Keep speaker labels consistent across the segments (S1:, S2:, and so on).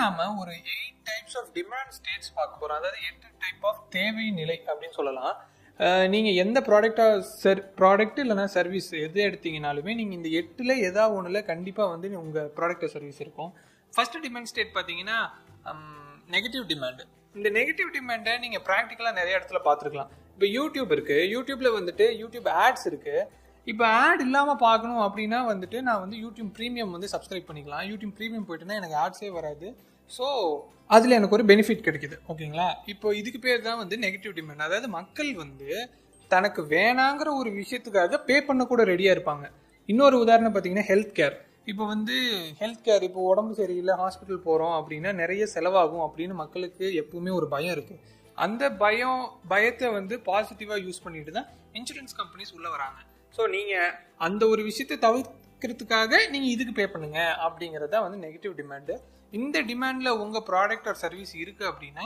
S1: நாம ஒரு eight types of demand states பார்க்க போறோம். அதாவது எட்டு டைப் ஆஃப் தேவை நிலை அப்படின்னு சொல்லலாம். நீங்கள் நீங்க எந்த ப்ராடக்டா சர் ப்ராடக்ட் இல்லைன்னா சர்வீஸ் எது எடுத்தீங்கனாலுமே நீங்க இந்த எட்டுல ஏதாவது ஒன்றில் கண்டிப்பா வந்து உங்க ப்ராடக்ட் சர்வீஸ் இருக்கும். ஃபர்ஸ்ட் டிமாண்ட் ஸ்டேட் பார்த்தீங்கன்னா நெகட்டிவ் டிமாண்ட் இந்த நெகட்டிவ் டிமாண்டை நீங்க ப்ராக்டிக்கலா நிறைய இடத்துல பார்த்துருக்கலாம். இப்போ யூடியூப் இருக்கு. யூடியூப்ல வந்துட்டு யூடியூப் ஆட்ஸ் இருக்கு. இப்போ ஆட் இல்லாமல் பார்க்கணும் அப்படின்னா வந்துட்டு நான் வந்து யூடியூப் ப்ரீமியம் வந்து சப்ஸ்கிரைப் பண்ணிக்கலாம். யூடியூப் ப்ரீமியம் போயிட்டுனா எனக்கு ஆட்ஸே வராது. ஸோ அதில் எனக்கு ஒரு பெனிஃபிட் கிடைக்குது. ஓகேங்களா? இப்போ இதுக்கு பேர் தான் வந்து நெகட்டிவ் டிமாண்ட் அதாவது மக்கள் வந்து தனக்கு வேணாங்கிற ஒரு விஷயத்துக்காக பே பண்ண கூட ரெடியாக இருப்பாங்க. இன்னொரு உதாரணம் பார்த்தீங்கன்னா ஹெல்த் கேர் இப்போ வந்து ஹெல்த் கேர் இப்போ உடம்பு சரியில்லை ஹாஸ்பிட்டல் போகிறோம் அப்படின்னா நிறைய செலவாகும் அப்படின்னு மக்களுக்கு எப்பவுமே ஒரு பயம் இருக்குது அந்த பயம் பயத்தை வந்து பாசிட்டிவாக யூஸ் பண்ணிட்டு தான் இன்சூரன்ஸ் கம்பெனிஸ் உள்ளே வராங்க. ஸோ நீங்கள் அந்த ஒரு விஷயத்தை தவிர்க்கிறதுக்காக நீங்கள் இதுக்கு பே பண்ணுங்க அப்படிங்கிறது தான் வந்து நெகட்டிவ் டிமாண்டு இந்த டிமாண்டில் உங்கள் ப்ராடக்ட் ஆர் சர்வீஸ் இருக்குது அப்படின்னா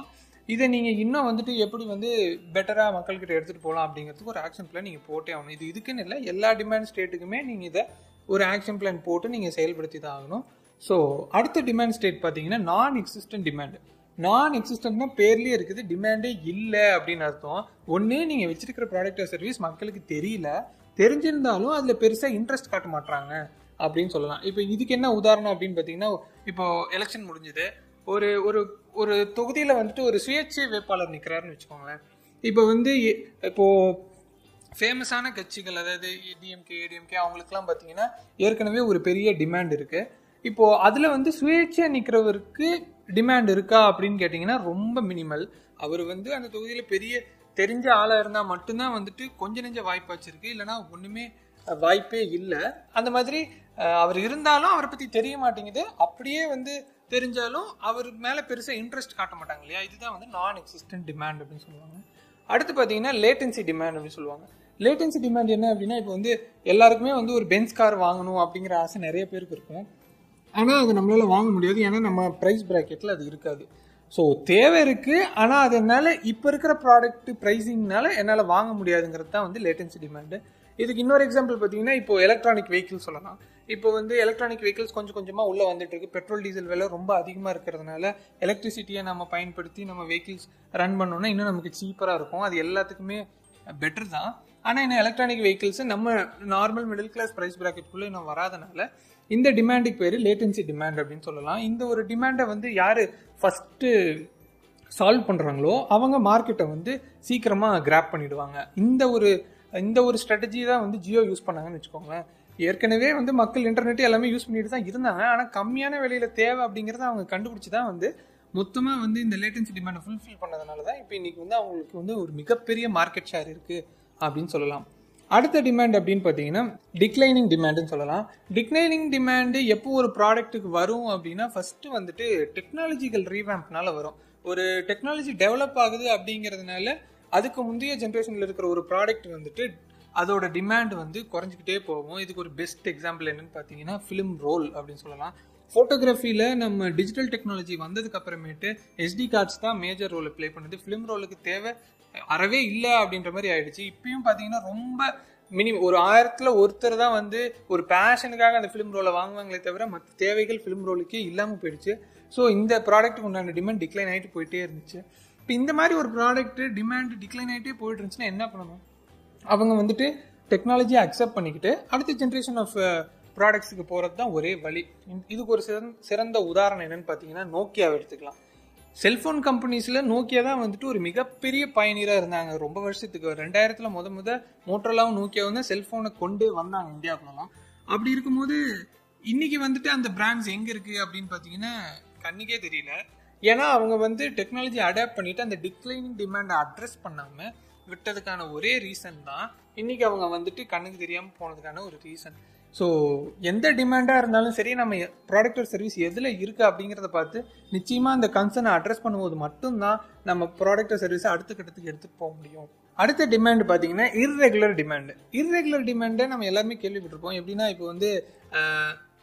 S1: இதை நீங்கள் இன்னும் வந்துட்டு எப்படி வந்து பெட்டராக மக்கள்கிட்ட எடுத்துகிட்டு போகலாம் அப்படிங்கிறதுக்கு ஒரு ஆக்ஷன் பிளான் நீங்கள் போட்டே ஆகணும். இது இதுக்குன்னு இல்லை எல்லா டிமாண்ட் ஸ்டேட்டுக்குமே நீங்கள் இதை ஒரு ஆக்ஷன் பிளான் போட்டு நீங்கள் செயல்படுத்தி தான் ஆகணும். ஸோ அடுத்த டிமாண்ட் ஸ்டேட் பார்த்தீங்கன்னா நான் எக்ஸிஸ்டன்ட் டிமாண்டு நான் எக்ஸிஸ்டன்ட்னா பேர்லேயே இருக்குது டிமாண்டே இல்லை அப்படின்னு அர்த்தம். ஒன்று நீங்கள் வச்சிருக்கிற ப்ராடக்ட் சர்வீஸ் மக்களுக்கு தெரியல. தெரிஞ்சிருந்தாலும் அதில் பெருசாக இன்ட்ரெஸ்ட் காட்ட மாட்டாங்க அப்படின்னு சொல்லலாம். இப்போ இதுக்கு என்ன உதாரணம் அப்படின்னு பார்த்தீங்கன்னா இப்போ எலெக்ஷன் முடிஞ்சுது. ஒரு ஒரு ஒரு தொகுதியில் வந்துட்டு ஒரு சுயேட்சை வேட்பாளர் நிற்கிறாருன்னு வச்சுக்கோங்களேன். இப்போ வந்து இப்போது ஃபேமஸான கட்சிகள் அதாவது டிஎம்கே ஏடிஎம்கே அவங்களுக்குலாம் பார்த்தீங்கன்னா ஏற்கனவே ஒரு பெரிய டிமாண்ட் இருக்குது இப்போது அதில் வந்து சுயேட்சையாக நிற்கிறவருக்கு டிமாண்ட் இருக்கா அப்படின்னு கேட்டிங்கன்னா ரொம்ப மினிமல் அவர் வந்து அந்த தொகுதியில் பெரிய தெரிஞ்ச ஆளாக இருந்தால் மட்டும்தான் வந்துட்டு கொஞ்ச நெஞ்ச வாய்ப்பாச்சு இருக்கு இல்லைன்னா ஒன்றுமே வாய்ப்பே இல்லை. அந்த மாதிரி அவர் இருந்தாலும் அவரை பற்றி தெரிய மாட்டேங்குது. அப்படியே வந்து தெரிஞ்சாலும் அவர் மேலே பெருசாக இன்ட்ரெஸ்ட் காட்ட மாட்டாங்க இல்லையா? இதுதான் வந்து நான் எக்ஸிஸ்டன்ட் டிமாண்ட் அப்படின்னு சொல்லுவாங்க. அடுத்து பார்த்தீங்கன்னா லேட்டன்சி டிமாண்ட் அப்படின்னு சொல்லுவாங்க. லேட்டன்சி டிமாண்ட் என்ன அப்படின்னா இப்போ வந்து எல்லாருக்குமே வந்து ஒரு பென்ஸ் கார் வாங்கணும் அப்படிங்கிற ஆசை நிறைய பேருக்கு இருக்கும். ஆனால் அது நம்மளால் வாங்க முடியாது. ஏன்னா நம்ம ப்ரைஸ் ப்ராக்கெட்டில் அது இருக்காது. ஸோ தேவை இருக்குது ஆனால் அது என்னால் இப்போ இருக்கிற ப்ராடக்ட் ப்ரைஸிங்னால என்னால் வாங்க முடியாதுங்கிறது தான் வந்து லேட்டன்சி டிமாண்டு இதுக்கு இன்னொரு எக்ஸாம்பிள் பார்த்தீங்கன்னா இப்போ எலக்ட்ரானிக் வெஹிக்கிள் சொல்லலாம். இப்போ வந்து எலக்ட்ரானிக் வெஹிக்கிள்ஸ் கொஞ்சம் கொஞ்சமாக உள்ளே வந்துட்டு இருக்கு. பெட்ரோல் டீசல் விலை ரொம்ப அதிகமாக இருக்கிறதுனால எலக்ட்ரிசிட்டியை நம்ம பயன்படுத்தி நம்ம வெஹிக்கிள்ஸ் ரன் பண்ணோம்னா இன்னும் நமக்கு சீப்பராக இருக்கும். அது எல்லாத்துக்குமே பெட்டர் தான். ஆனால் இன்னும் எலக்ட்ரானிக் வெஹிக்கிள்ஸ் நம்ம நார்மல் மிடில் கிளாஸ் ப்ரைஸ் ப்ராக்கெட்டுக்குள்ளே இன்னும் வராதனால இந்த டிமாண்டுக்கு பேர் லேட்டன்சி டிமாண்ட் அப்படின்னு சொல்லலாம். இந்த ஒரு டிமாண்டை வந்து யார் ஃபஸ்ட்டு சால்வ் பண்ணுறாங்களோ அவங்க மார்க்கெட்டை வந்து சீக்கிரமாக கிராப் பண்ணிடுவாங்க. இந்த ஒரு இந்த ஒரு ஸ்ட்ராட்டஜி தான் வந்து ஜியோ யூஸ் பண்ணாங்கன்னு வச்சுக்கோங்களேன். ஏற்கனவே வந்து மக்கள் இன்டர்நெட் எல்லாமே யூஸ் பண்ணிட்டு தான் இருந்தாங்க. ஆனால் கம்மியான விலையில் தேவை அப்படிங்கிறத அவங்க கண்டுபிடிச்சி தான் வந்து மொத்தமாக வந்து இந்த லேட்டன்சி டிமாண்டை ஃபுல்ஃபில் பண்ணதுனால தான் இப்போ இன்றைக்கி வந்து அவங்களுக்கு வந்து ஒரு மிகப்பெரிய மார்க்கெட் ஷேர் இருக்குது அப்படின்னு சொல்லலாம். அடுத்த டிமாண்ட் அப்படின்னு பார்த்தீங்கன்னா டிக்ளைனிங் டிமாண்டுன்னு சொல்லலாம். டிக்ளைனிங் டிமாண்டு எப்போ ஒரு ப்ராடக்ட்டுக்கு வரும் அப்படின்னா ஃபஸ்ட்டு வந்துட்டு டெக்னாலஜிக்கல் ரீவேம்ப்னால வரும். ஒரு டெக்னாலஜி டெவலப் ஆகுது அப்படிங்கிறதுனால அதுக்கு முந்தைய ஜென்ரேஷனில் இருக்கிற ஒரு ப்ராடக்ட் வந்துட்டு அதோட டிமாண்ட் வந்து குறைஞ்சிக்கிட்டே போகும். இதுக்கு ஒரு பெஸ்ட் எக்ஸாம்பிள் என்னன்னு பார்த்தீங்கன்னா ஃபிலிம் ரோல் அப்படின்னு சொல்லலாம். ஃபோட்டோகிராஃபியில் நம்ம டிஜிட்டல் டெக்னாலஜி வந்ததுக்கு அப்புறமேட்டு எஸ்டி கார்ட்ஸ் தான் மேஜர் ரோலை ப்ளே பண்ணுது. ஃபிலிம் ரோலுக்கு தேவை அறவே இல்லை அப்படின்ற மாதிரி ஆயிடுச்சு. இப்பயும் பார்த்தீங்கன்னா ரொம்ப மினிமம் ஒரு ஆயிரத்தில் ஒருத்தர் தான் வந்து ஒரு பேஷனுக்காக அந்த ஃபிலிம் ரோலை வாங்குவாங்களே தவிர மற்ற தேவைகள் ஃபிலிம் ரோலுக்கே இல்லாமல் போயிடுச்சு. ஸோ இந்த ப்ராடக்ட்டுக்கு உண்டான டிமாண்ட் டிக்ளைன் ஆகிட்டு போயிட்டே இருந்துச்சு. இப்போ இந்த மாதிரி ஒரு ப்ராடக்ட் டிமாண்ட் டிக்ளைன் ஆகிட்டே போயிட்டு இருந்துச்சுன்னா என்ன பண்ணணும்? அவங்க வந்துட்டு டெக்னாலஜியை அக்செப்ட் பண்ணிக்கிட்டு அடுத்த ஜென்ரேஷன் ஆஃப் ப்ராடக்ட்ஸுக்கு போகிறது தான் ஒரே வழி. இதுக்கு ஒரு சிறந்த சிறந்த உதாரணம் என்னென்னு பார்த்தீங்கன்னா நோக்கியாவை எடுத்துக்கலாம். செல்ஃபோன் கம்பெனிஸில் நோக்கியா தான் வந்துட்டு ஒரு மிகப்பெரிய பயணியராக இருந்தாங்க. ரொம்ப வருஷத்துக்கு ரெண்டாயிரத்தில் முத முத மோட்டோலாவும் நோக்கியாவும் தான் செல்ஃபோனை கொண்டு வந்தாங்க இந்தியாவுக்குலாம் அப்படி இருக்கும்போது இன்னைக்கு வந்துட்டு அந்த பிராண்ட்ஸ் எங்கே இருக்குது அப்படின்னு பார்த்தீங்கன்னா கண்ணுக்கே தெரியல. ஏன்னா அவங்க வந்து டெக்னாலஜி அடாப்ட் பண்ணிட்டு அந்த டிக்ளைனிங் டிமாண்டை அட்ரஸ் பண்ணாமல் விட்டதுக்கான ஒரே ரீசன் தான். இன்னைக்கு அவங்க வந்துட்டு கண்ணுக்கு தெரியாமல் போனதுக்கான ஒரு ரீசன் ஸோ எந்த டிமாண்டாக இருந்தாலும் சரி நம்ம ப்ராடக்ட் ஒரு சர்வீஸ் எதில் இருக்குது அப்படிங்கிறத பார்த்து நிச்சயமாக அந்த கன்சர்னை அட்ரஸ் பண்ணும்போது மட்டும்தான் நம்ம ப்ராடக்ட் சர்வீஸை அடுத்த கட்டத்துக்கு எடுத்துகிட்டு போக முடியும். அடுத்த டிமாண்ட் பார்த்தீங்கன்னா இர்ரெகுலர் டிமாண்டு இர்ரெகுலர் டிமாண்டை நம்ம எல்லாருமே கேள்விப்பட்டிருப்போம். எப்படின்னா இப்போ வந்து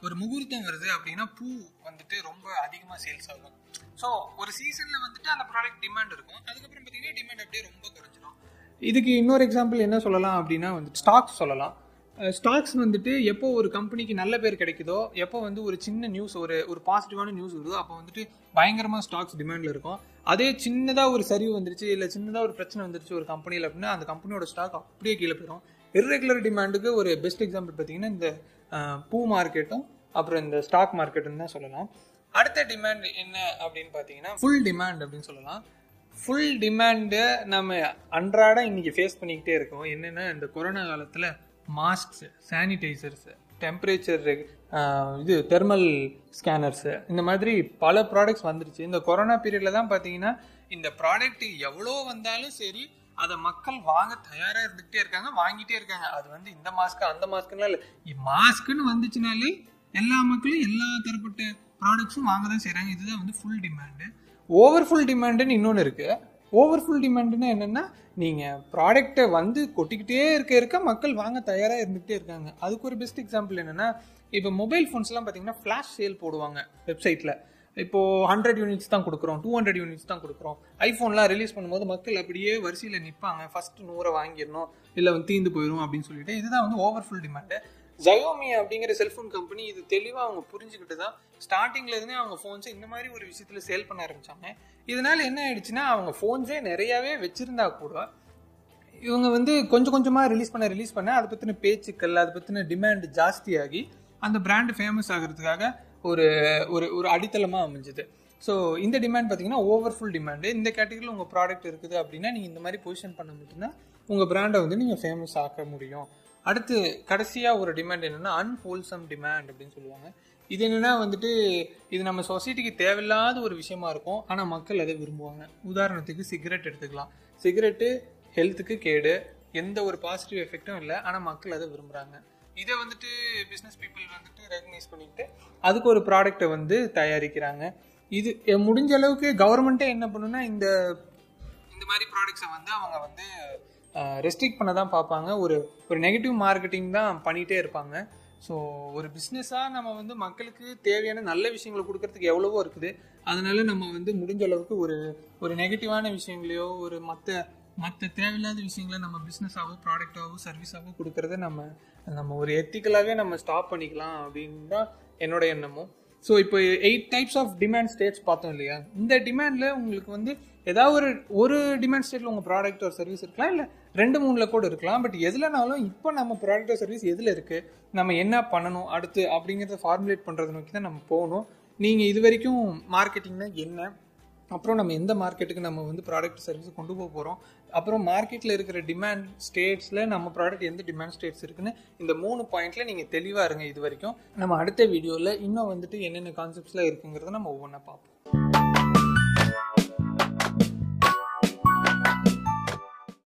S1: ஒரு முகூர்த்தம் வருது அப்படின்னா பூ வந்துட்டு ரொம்ப அதிகமாக சேல்ஸ் ஆகும். ஸோ ஒரு சீசனில் வந்துட்டு அந்த ப்ராடக்ட் டிமாண்ட் இருக்கும். அதுக்கப்புறம் பார்த்தீங்கன்னா டிமாண்ட் அப்படியே ரொம்ப குறைஞ்சிடும் இதுக்கு இன்னொரு எக்ஸாம்பிள் என்ன சொல்லலாம் அப்படின்னா வந்து ஸ்டாக்ஸ் சொல்லலாம். ஸ்டாக்ஸ் வந்துட்டு எப்போ ஒரு கம்பெனிக்கு நல்ல பேர் கிடைக்குதோ எப்போ வந்து ஒரு சின்ன நியூஸ் ஒரு ஒரு பாசிட்டிவான நியூஸ் வருதோ அப்போ வந்துட்டு பயங்கரமாக ஸ்டாக்ஸ் டிமாண்டில் இருக்கும். அதே சின்னதாக ஒரு சரிவு வந்துருச்சு இல்லை சின்னதாக ஒரு பிரச்சனை வந்துருச்சு ஒரு கம்பெனியில் அப்படின்னா அந்த கம்பெனியோட ஸ்டாக் அப்படியே கீழே போயிடும் இர்ரெகுலர் டிமாண்டுக்கு ஒரு பெஸ்ட் எக்ஸாம்பிள் பார்த்தீங்கன்னா இந்த பூ மார்க்கெட்டும் அப்புறம் இந்த ஸ்டாக் மார்க்கெட்டும் தான் சொல்லலாம். அடுத்த டிமாண்ட் என்ன அப்படின்னு பார்த்தீங்கன்னா ஃபுல் டிமாண்ட் அப்படின்னு சொல்லலாம். ஃபுல் டிமாண்டு நம்ம அன்றாட இன்னைக்கு ஃபேஸ் பண்ணிக்கிட்டே இருக்கோம். என்னென்னா இந்த கொரோனா காலத்தில் மாஸ்க்ஸு சானிடைசர்ஸு டெம்பரேச்சர் இது தெர்மல் ஸ்கேனர்ஸு இந்த மாதிரி பல ப்ராடக்ட்ஸ் வந்துருச்சு. இந்த கொரோனா பீரியடில் தான் பார்த்தீங்கன்னா இந்த ப்ராடக்ட் எவ்வளோ வந்தாலும் சரி அதை மக்கள் வாங்க தயாராக இருந்துகிட்டே இருக்காங்க வாங்கிட்டே இருக்காங்க. அது வந்து இந்த மாஸ்க்கு அந்த மாஸ்க்குலாம் இல்லை. மாஸ்க்குன்னு வந்துச்சுனாலே எல்லா மக்களும் எல்லா தரப்பட்ட ப்ராடக்ட்ஸும் வாங்க தான் செய்கிறாங்க இதுதான் வந்து ஃபுல் டிமாண்டு ஓவர் ஃபுல் டிமாண்டுன்னு இன்னொன்று இருக்குது ஓவர்ஃபுல் டிமாண்டுன்னா என்னென்னா நீங்கள் ப்ராடக்டை வந்து கொட்டிக்கிட்டே இருக்க இருக்க மக்கள் வாங்க தயாராக இருந்துகிட்டே இருக்காங்க. அதுக்கு ஒரு பெஸ்ட் எக்ஸாம்பிள் என்னென்னா இப்போ மொபைல் ஃபோன்ஸ்லாம் பார்த்தீங்கன்னா ஃப்ளாஷ் சேல் போடுவாங்க வெப்சைட்டில் இப்போது ஹண்ட்ரட் யூனிட்ஸ் தான் கொடுக்குறோம் டூ ஹண்ட்ரட் யூனிட்ஸ் தான் கொடுக்குறோம். ஐஃபோன்லாம் ரிலீஸ் பண்ணும்போது மக்கள் அப்படியே வரிசையில் நிற்பாங்க ஃபஸ்ட்டு நூறை வாங்கிடணும் இல்லை வந்து தீந்து போயிடும் அப்படின்னு சொல்லிட்டு. இதுதான் வந்து ஓவர்ஃபுல் டிமாண்டு ஜயோமி அப்படிங்கிற செல்ஃபோன் கம்பெனி இது தெளிவாக அவங்க புரிஞ்சுக்கிட்டு தான் ஸ்டார்டிங்ல இருந்தே அவங்க ஃபோன்ஸை இந்த மாதிரி ஒரு விஷயத்தில் சேல் பண்ண ஆரம்பிச்சாங்க. இதனால என்ன ஆயிடுச்சுன்னா அவங்க ஃபோன்ஸே நிறையாவே வச்சிருந்தா கூட இவங்க வந்து கொஞ்சம் கொஞ்சமாக ரிலீஸ் பண்ண ரிலீஸ் பண்ண அதை பற்றின பேச்சுக்கள் அதை பற்றின டிமாண்ட் ஜாஸ்தியாகி அந்த பிராண்டு ஃபேமஸ் ஆகிறதுக்காக ஒரு ஒரு ஒரு அடித்தளமாக அமைஞ்சுது. ஸோ இந்த டிமாண்ட் பார்த்தீங்கன்னா ஓவர்ஃபுல் டிமாண்டு இந்த கேட்டகரியில் உங்கள் ப்ராடக்ட் இருக்குது அப்படின்னா நீங்கள் இந்த மாதிரி பொசிஷன் பண்ண மட்டும்தான் உங்கள் பிராண்டை வந்து நீங்கள் ஃபேமஸ் ஆக்க முடியும். அடுத்து கடைசியாக ஒரு டிமாண்ட் என்னென்னா அன்ஹோல்சம் டிமாண்ட் அப்படின்னு சொல்லுவாங்க. இது என்னென்னா வந்துட்டு இது நம்ம சொசைட்டிக்கு தேவையில்லாத ஒரு விஷயமா இருக்கும். ஆனால் மக்கள் அதை விரும்புவாங்க. உதாரணத்துக்கு சிகரெட் எடுத்துக்கலாம். சிகரெட்டு ஹெல்த்துக்கு கேடு. எந்த ஒரு பாசிட்டிவ் எஃபெக்டும் இல்லை. ஆனால் மக்கள் அதை விரும்புகிறாங்க இதை வந்துட்டு பிஸ்னஸ் பீப்புள் வந்துட்டு ரெகனைஸ் பண்ணிட்டு அதுக்கு ஒரு ப்ராடக்டை வந்து தயாரிக்கிறாங்க. இது முடிஞ்ச அளவுக்கு கவர்மெண்ட்டே என்ன பண்ணுன்னா இந்த இந்த மாதிரி ப்ராடக்ட்ஸை வந்து அவங்க வந்து ரெஸ்ட்ரிக்ட் பண்ண தான் பார்ப்பாங்க. ஒரு ஒரு நெகட்டிவ் மார்க்கெட்டிங் தான் பண்ணிகிட்டே இருப்பாங்க. ஸோ ஒரு பிஸ்னஸாக நம்ம வந்து மக்களுக்கு தேவையான நல்ல விஷயங்களை கொடுக்கறதுக்கு எவ்வளவோ இருக்குது. அதனால நம்ம வந்து முடிஞ்ச அளவுக்கு ஒரு ஒரு நெகட்டிவான விஷயங்களையோ ஒரு மற்ற மற்ற தேவையில்லாத விஷயங்களை நம்ம பிஸ்னஸாகவோ ப்ராடக்டாகவோ சர்வீஸாகவோ கொடுக்கறத நம்ம நம்ம ஒரு எத்திக்கலாகவே நம்ம ஸ்டாப் பண்ணிக்கலாம் அப்படின்னு தான் என்னோட எண்ணமும். ஸோ இப்போ eight types of demand states பார்த்தோம் இல்லையா? இந்த டிமாண்டில் உங்களுக்கு வந்து ஏதாவது ஒரு ஒரு டிமாண்ட் ஸ்டேட்டில் உங்கள் ப்ராடக்ட் ஒரு சர்வீஸ் இருக்கலாம் இல்லை ரெண்டு மூணில் கூட இருக்கலாம். பட் எதுலனாலும் இப்போ நம்ம ப்ராடக்ட் ஒரு சர்வீஸ் எதில் இருக்குது நம்ம என்ன பண்ணணும் அடுத்து அப்படிங்கிறத ஃபார்முலேட் பண்ணுறதை நோக்கி தான் நம்ம போகணும். நீங்கள் இது வரைக்கும் மார்க்கெட்டிங்னா என்ன அப்புறம் நம்ம எந்த மார்க்கெட்டுக்கு நம்ம வந்து ப்ராடக்ட் சர்வீஸ் கொண்டு போக போகிறோம் அப்புறம் மார்க்கெட்டில் இருக்கிற டிமாண்ட் ஸ்டேட்ஸில் நம்ம ப்ராடக்ட் எந்த டிமாண்ட் ஸ்டேட்ஸ் இருக்குன்னு இந்த மூணு பாயிண்ட்டில் நீங்கள் தெளிவாக இருங்க இது வரைக்கும். நம்ம அடுத்த வீடியோவில் இன்னும் வந்துட்டு என்னென்ன கான்செப்ட்ஸ்லாம் இருக்குங்கிறத நம்ம ஒவ்வொன்றா பார்ப்போம்.